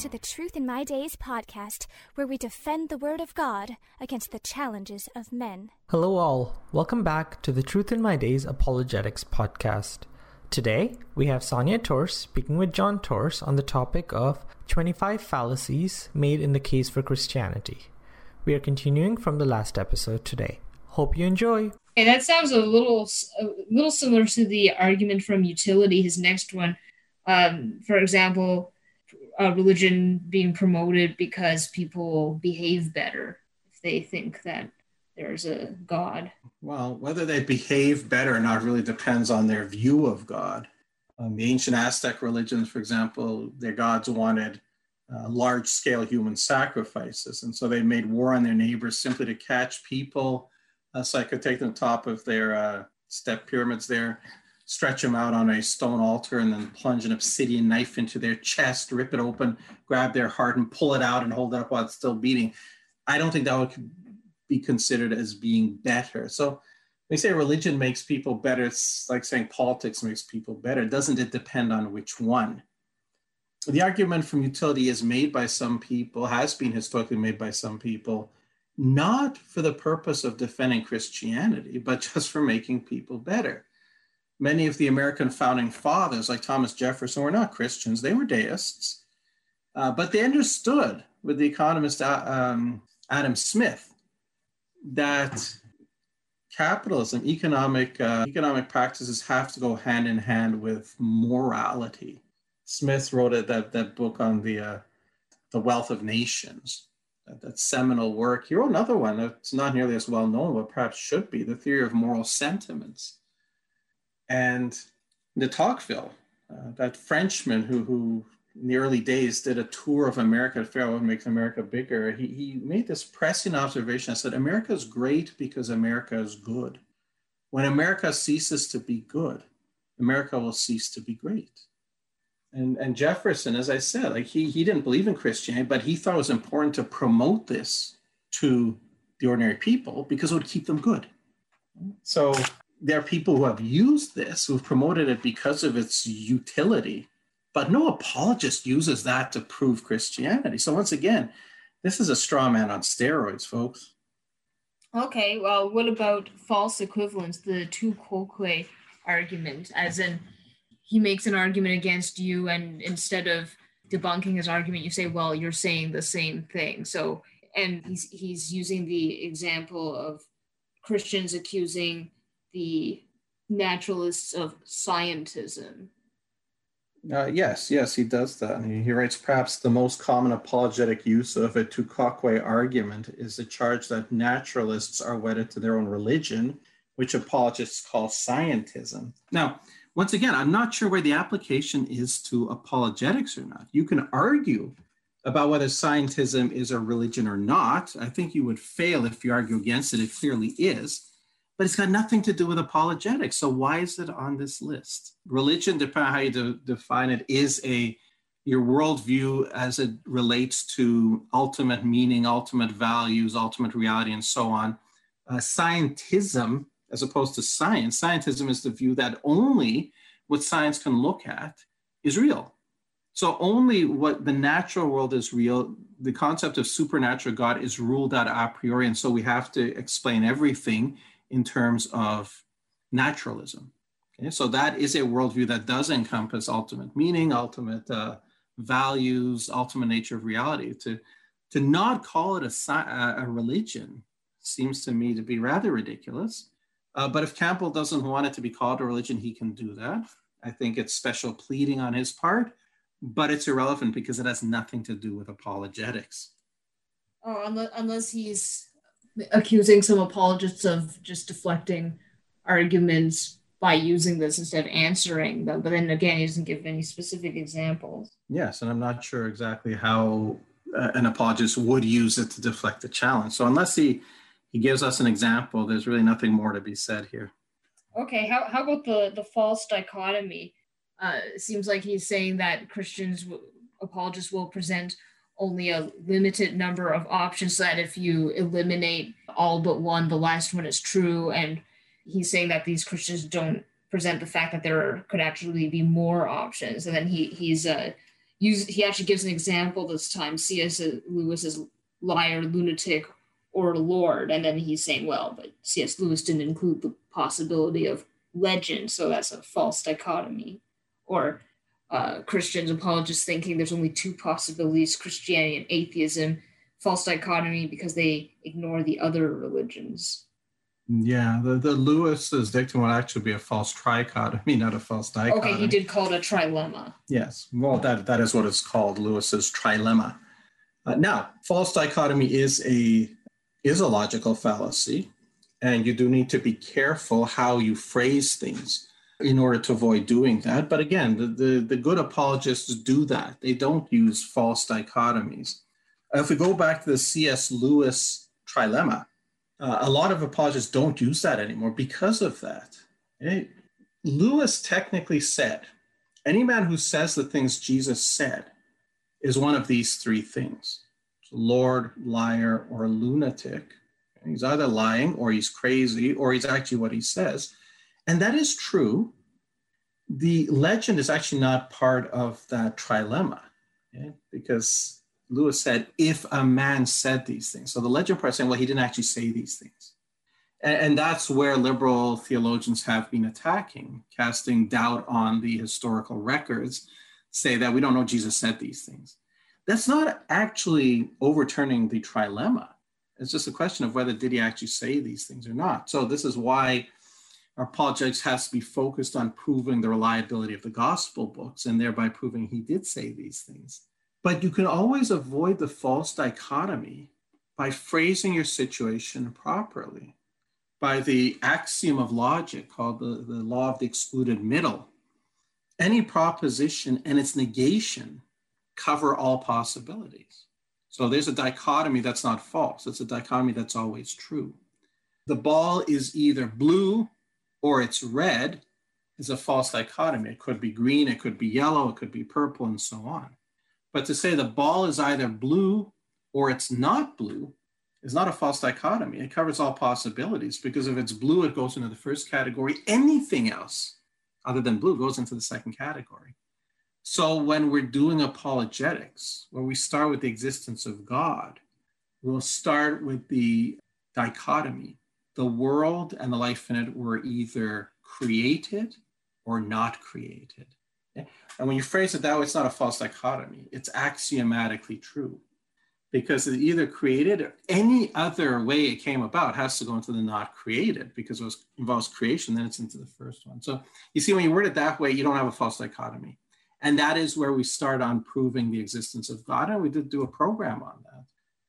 to the Truth in My Days podcast, where we defend the Word of God against the challenges of men. Hello, all. Welcome back to the Truth in My Days Apologetics podcast. Today, we have Sonia Torres speaking with John Torres on the topic of 25 fallacies made in the case for Christianity. We are continuing from the last episode today. Hope you enjoy. And that sounds a little a little similar to the argument from utility. His next one, um, for example, uh, religion being promoted because people behave better if they think that there's a God. Well, whether they behave better or not really depends on their view of God. Um, the ancient Aztec religions, for example, their gods wanted uh, large scale human sacrifices. And so they made war on their neighbors simply to catch people uh, so I could take them top of their uh, step pyramids there, stretch them out on a stone altar, and then plunge an obsidian knife into their chest, rip it open, grab their heart, and pull it out and hold it up while it's still beating. I don't think that would be considered as being better. So they say religion makes people better. It's like saying politics makes people better. Doesn't it depend on which one? The argument from utility is made by some people, has been historically made by some people, not for the purpose of defending Christianity, but just for making people better. Many of the American founding fathers, like Thomas Jefferson, were not Christians, they were deists. Uh, but they understood, with the economist uh, um, Adam Smith, that capitalism, economic, uh, economic practices have to go hand in hand with morality. Smith wrote it, that, that book on the, uh, the wealth of nations that, that seminal work. He wrote another one that's not nearly as well known, but perhaps should be, The Theory of Moral Sentiments. And de Tocqueville, uh, that Frenchman who, who in the early days did a tour of America to figure out makes America bigger, he, he made this pressing observation. I said, America is great because America is good. When America ceases to be good, America will cease to be great. And, and Jefferson, as I said, like he, he didn't believe in Christianity, but he thought it was important to promote this to the ordinary people because it would keep them good. So there are people who have used this, who've promoted it because of its utility, but no apologist uses that to prove Christianity. So once again, this is a straw man on steroids, folks. Okay, well, what about false equivalence, the tu quoque argument, as in he makes an argument against you and instead of debunking his argument you say well you're saying the same thing so and he's he's using the example of christians accusing the naturalists of scientism uh, yes, yes, he does that. He, he, writes perhaps the most common apologetic use of a tu quoque argument is the charge that naturalists are wedded to their own religion, which apologists call scientism. Now, once again, I'm not sure where the application is to apologetics or not. You can argue about whether scientism is a religion or not. I think you would fail if you argue against it. It clearly is, but it's got nothing to do with apologetics. So why is it on this list? Religion, depending on how you de- define it, is a your worldview as it relates to ultimate meaning, ultimate values, ultimate reality, and so on. Uh, scientism as opposed to science. Scientism is the view that only what science can look at is real. So only what the natural world is real, the concept of supernatural God is ruled out a priori. And so we have to explain everything in terms of naturalism. Okay? So that is a worldview that does encompass ultimate meaning, ultimate uh, values, ultimate nature of reality. To, to not call it a, a religion seems to me to be rather ridiculous. Uh, but if Campbell doesn't want it to be called a religion, he can do that. I think it's special pleading on his part, but it's irrelevant because it has nothing to do with apologetics. Oh, unless, unless he's accusing some apologists of just deflecting arguments by using this instead of answering them. But then again, he doesn't give any specific examples. Yes, and I'm not sure exactly how uh, an apologist would use it to deflect the challenge. So unless he he gives us an example. There's really nothing more to be said here. Okay, how, how about the, the false dichotomy? Uh, it seems like he's saying that Christians, apologists will present only a limited number of options that if you eliminate all but one, the last one is true. And he's saying that these Christians don't present the fact that there could actually be more options. And then he, he's uh, use he actually gives an example this time. C.S. Lewis is liar, lunatic, or Lord, and then he's saying, well, but C.S. Lewis didn't include the possibility of legend, so that's a false dichotomy. Or uh, Christians, apologists thinking there's only two possibilities Christianity and atheism, false dichotomy because they ignore the other religions. Yeah, the, the Lewis's dictum would actually be a false trichotomy, not a false dichotomy. Okay, he did call it a trilemma. Yes, well, that, that is what it's called, Lewis's trilemma. Uh, now, false dichotomy is a is a logical fallacy, and you do need to be careful how you phrase things in order to avoid doing that. But again, the, the, the good apologists do that. They don't use false dichotomies. If we go back to the C.S. Lewis trilemma, uh, a lot of apologists don't use that anymore because of that. It, Lewis technically said, any man who says the things Jesus said is one of these three things Lord, liar, or lunatic. He's either lying or he's crazy or he's actually what he says. And that is true. The legend is actually not part of that trilemma okay? because Lewis said, if a man said these things. So the legend part is saying, well, he didn't actually say these things. And, and that's where liberal theologians have been attacking, casting doubt on the historical records, say that we don't know Jesus said these things. That's not actually overturning the trilemma. It's just a question of whether did he actually say these things or not. So this is why our apologetics has to be focused on proving the reliability of the gospel books and thereby proving he did say these things. But you can always avoid the false dichotomy by phrasing your situation properly, by the axiom of logic called the, the law of the excluded middle. Any proposition and its negation cover all possibilities. So there's a dichotomy that's not false, it's a dichotomy that's always true. The ball is either blue or it's red is a false dichotomy. It could be green, it could be yellow, it could be purple, and so on. But to say the ball is either blue or it's not blue is not a false dichotomy. It covers all possibilities because if it's blue, it goes into the first category. Anything else other than blue goes into the second category. So when we're doing apologetics, where we start with the existence of God, we'll start with the dichotomy the world and the life in it were either created or not created. And when you phrase it that way, it's not a false dichotomy, it's axiomatically true. Because it's either created or any other way it came about has to go into the not created because it was, involves creation, then it's into the first one. So you see, when you word it that way, you don't have a false dichotomy. And that is where we start on proving the existence of God. And we did do a program on that.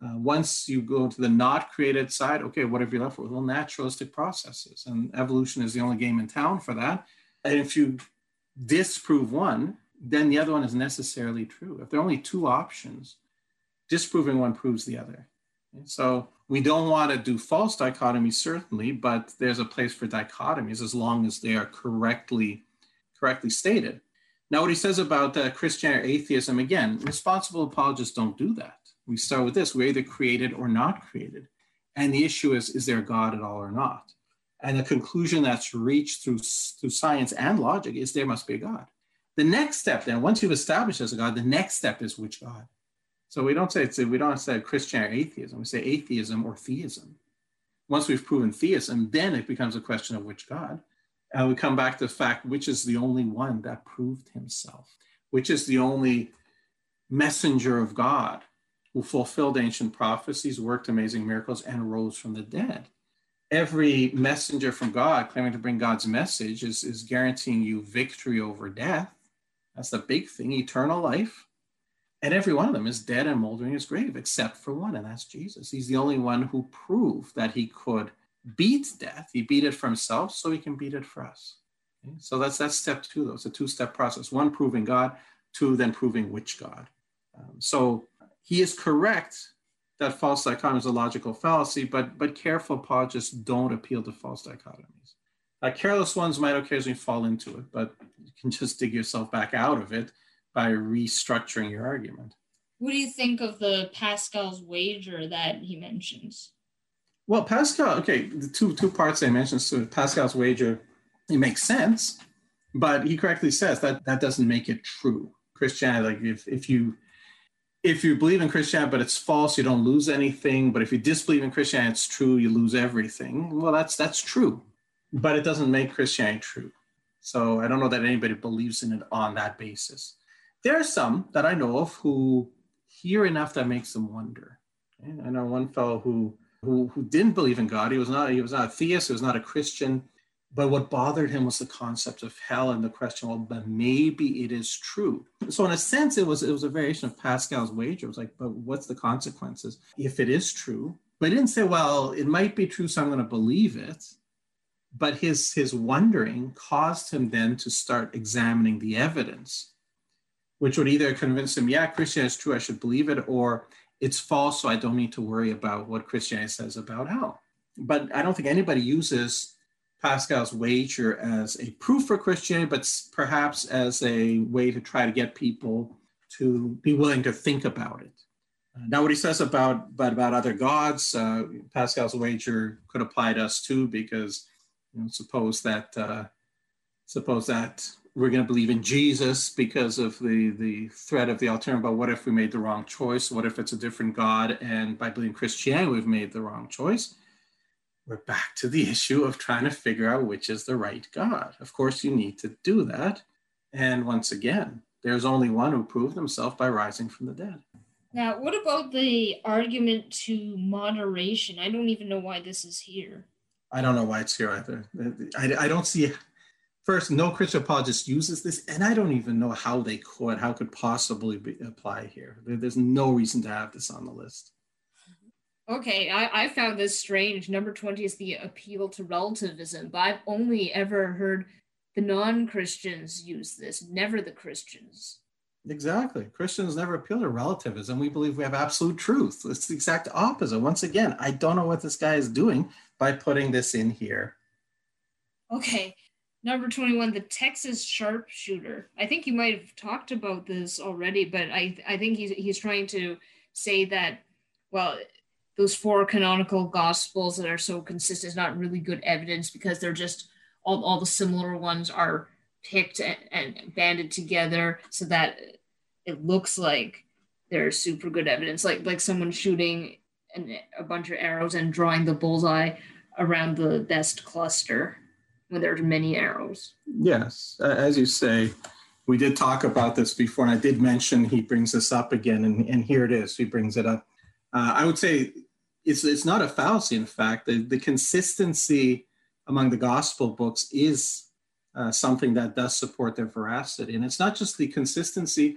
Uh, once you go to the not created side, okay, what have you left with? Well, naturalistic processes. And evolution is the only game in town for that. And if you disprove one, then the other one is necessarily true. If there are only two options, disproving one proves the other. So we don't want to do false dichotomies, certainly, but there's a place for dichotomies as long as they are correctly correctly stated. Now, what he says about uh, Christianity atheism, again, responsible apologists don't do that we start with this we're either created or not created. And the issue is is there a God at all or not? And the conclusion that's reached through, through science and logic is there must be a God. The next step, then, once you've established there's a God, the next step is which God? So we don't say it's, we don't say Christian or atheism, we say atheism or theism. Once we've proven theism, then it becomes a question of which God. And we come back to the fact which is the only one that proved himself, which is the only messenger of God who fulfilled ancient prophecies, worked amazing miracles, and rose from the dead. Every messenger from God claiming to bring God's message is, is guaranteeing you victory over death. That's the big thing, eternal life. And every one of them is dead and moldering his grave, except for one, and that's Jesus. He's the only one who proved that he could beat death. He beat it for himself, so he can beat it for us. Okay? So that's that's step two, though. It's a two-step process. One, proving God. Two, then proving which God. Um, so he is correct that false dichotomy is a logical fallacy, but, but careful apologists don't appeal to false dichotomies. Uh, careless ones might occasionally fall into it, but you can just dig yourself back out of it by restructuring your argument. What do you think of the Pascal's wager that he mentions? Well, Pascal, okay, the two, two parts I mentioned, so Pascal's wager, it makes sense, but he correctly says that that doesn't make it true Christianity. Like if, if you if you believe in Christianity but it's false, you don't lose anything. But if you disbelieve in Christianity, it's true, you lose everything. Well, that's that's true, but it doesn't make Christianity true. So I don't know that anybody believes in it on that basis. There are some that I know of who hear enough that makes them wonder. I know one fellow who who who didn't believe in God. He was not he was not a theist. He was not a Christian. But what bothered him was the concept of hell and the question, well, but maybe it is true. So in a sense, it was it was a variation of Pascal's wager. It was like, but what's the consequences if it is true? But he didn't say, well, it might be true, so I'm going to believe it. But his his wondering caused him then to start examining the evidence, which would either convince him, yeah, Christianity is true, I should believe it, or it's false, so I don't need to worry about what Christianity says about hell. But I don't think anybody uses Pascal's wager as a proof for Christianity, but perhaps as a way to try to get people to be willing to think about it. Now, what he says about but about other gods, uh, Pascal's wager could apply to us too, because you know, suppose that uh, suppose that we're going to believe in Jesus because of the the threat of the alternative. But what if we made the wrong choice? What if it's a different God? And by believing Christianity, we've made the wrong choice we're back to the issue of trying to figure out which is the right God. Of course, you need to do that. And once again, there's only one who proved himself by rising from the dead. Now, what about the argument to moderation? I don't even know why this is here. I don't know why it's here either. I, I don't see, first, no Christian apologist uses this, and I don't even know how they could, how could possibly be, apply here. There's no reason to have this on the list. Okay, I, I found this strange. Number 20 is the appeal to relativism, but I've only ever heard the non Christians use this, never the Christians. Exactly. Christians never appeal to relativism. We believe we have absolute truth. It's the exact opposite. Once again, I don't know what this guy is doing by putting this in here. Okay. Number 21, the Texas sharpshooter. I think you might have talked about this already, but I, I think he's, he's trying to say that, well, those four canonical gospels that are so consistent is not really good evidence because they're just all, all the similar ones are picked and, and banded together so that it looks like they're super good evidence. Like like someone shooting an, a bunch of arrows and drawing the bullseye around the best cluster when there's many arrows. Yes as you say we did talk about this before and i did mention he brings this up again and, and here it is he brings it up. Uh, i would say it's it's not a fallacy. In fact, the, the consistency among the gospel books is uh, something that does support their veracity, and it's not just the consistency.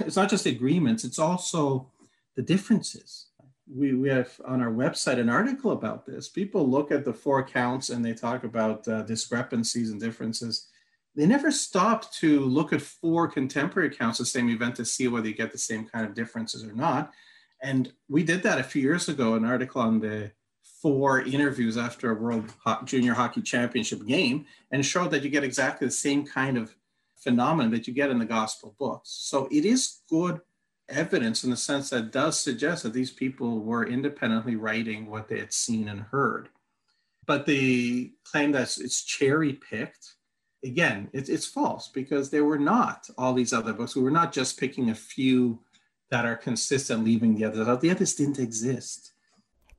It's not just agreements. It's also the differences. We, we have on our website an article about this. People look at the four accounts and they talk about uh, discrepancies and differences. They never stop to look at four contemporary accounts of the same event to see whether you get the same kind of differences or not. And we did that a few years ago, an article on the four interviews after a World Junior Hockey Championship game, and showed that you get exactly the same kind of phenomenon that you get in the gospel books. So it is good evidence in the sense that does suggest that these people were independently writing what they had seen and heard. But the claim that it's cherry picked, again, it's, it's false because there were not all these other books. We were not just picking a few that are consistent, leaving the others out. The others didn't exist.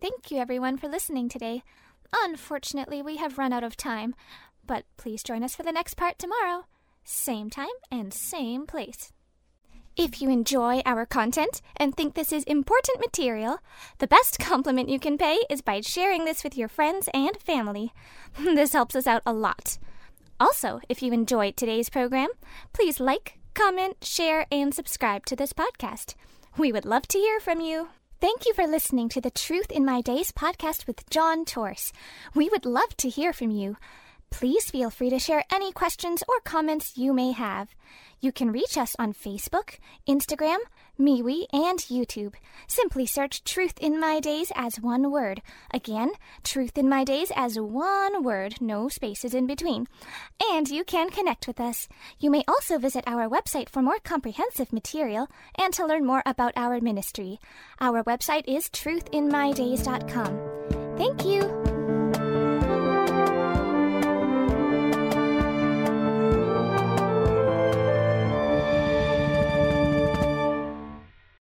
Thank you, everyone, for listening today. Unfortunately, we have run out of time, but please join us for the next part tomorrow. Same time and same place. If you enjoy our content and think this is important material, the best compliment you can pay is by sharing this with your friends and family. This helps us out a lot. Also, if you enjoyed today's program, please like, comment, share, and subscribe to this podcast. We would love to hear from you. Thank you for listening to the Truth in My Days podcast with John Torres. We would love to hear from you. Please feel free to share any questions or comments you may have. You can reach us on Facebook, Instagram, MeWe, and YouTube. Simply search Truth in My Days as one word. Again, Truth in My Days as one word, no spaces in between. And you can connect with us. You may also visit our website for more comprehensive material and to learn more about our ministry. Our website is truthinmydays.com. Thank you.